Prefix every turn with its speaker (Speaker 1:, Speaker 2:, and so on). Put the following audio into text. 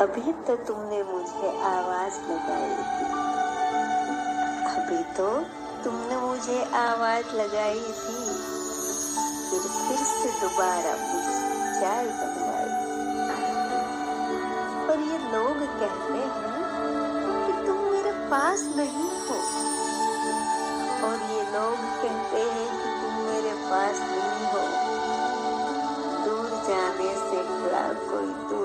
Speaker 1: अभी तो तुमने मुझे आवाज़ लगाई थी। अभी तो तुमने मुझे आवाज़ लगाई थी। फिर फिर से दोबारा मुझसे चाय बनवाई। और ये लोग कहते हैं कि तुम मेरे पास नहीं हो। और ये लोग कहते हैं कि तुम मेरे पास नहीं हो। दूर जाने से क्या कोई दूर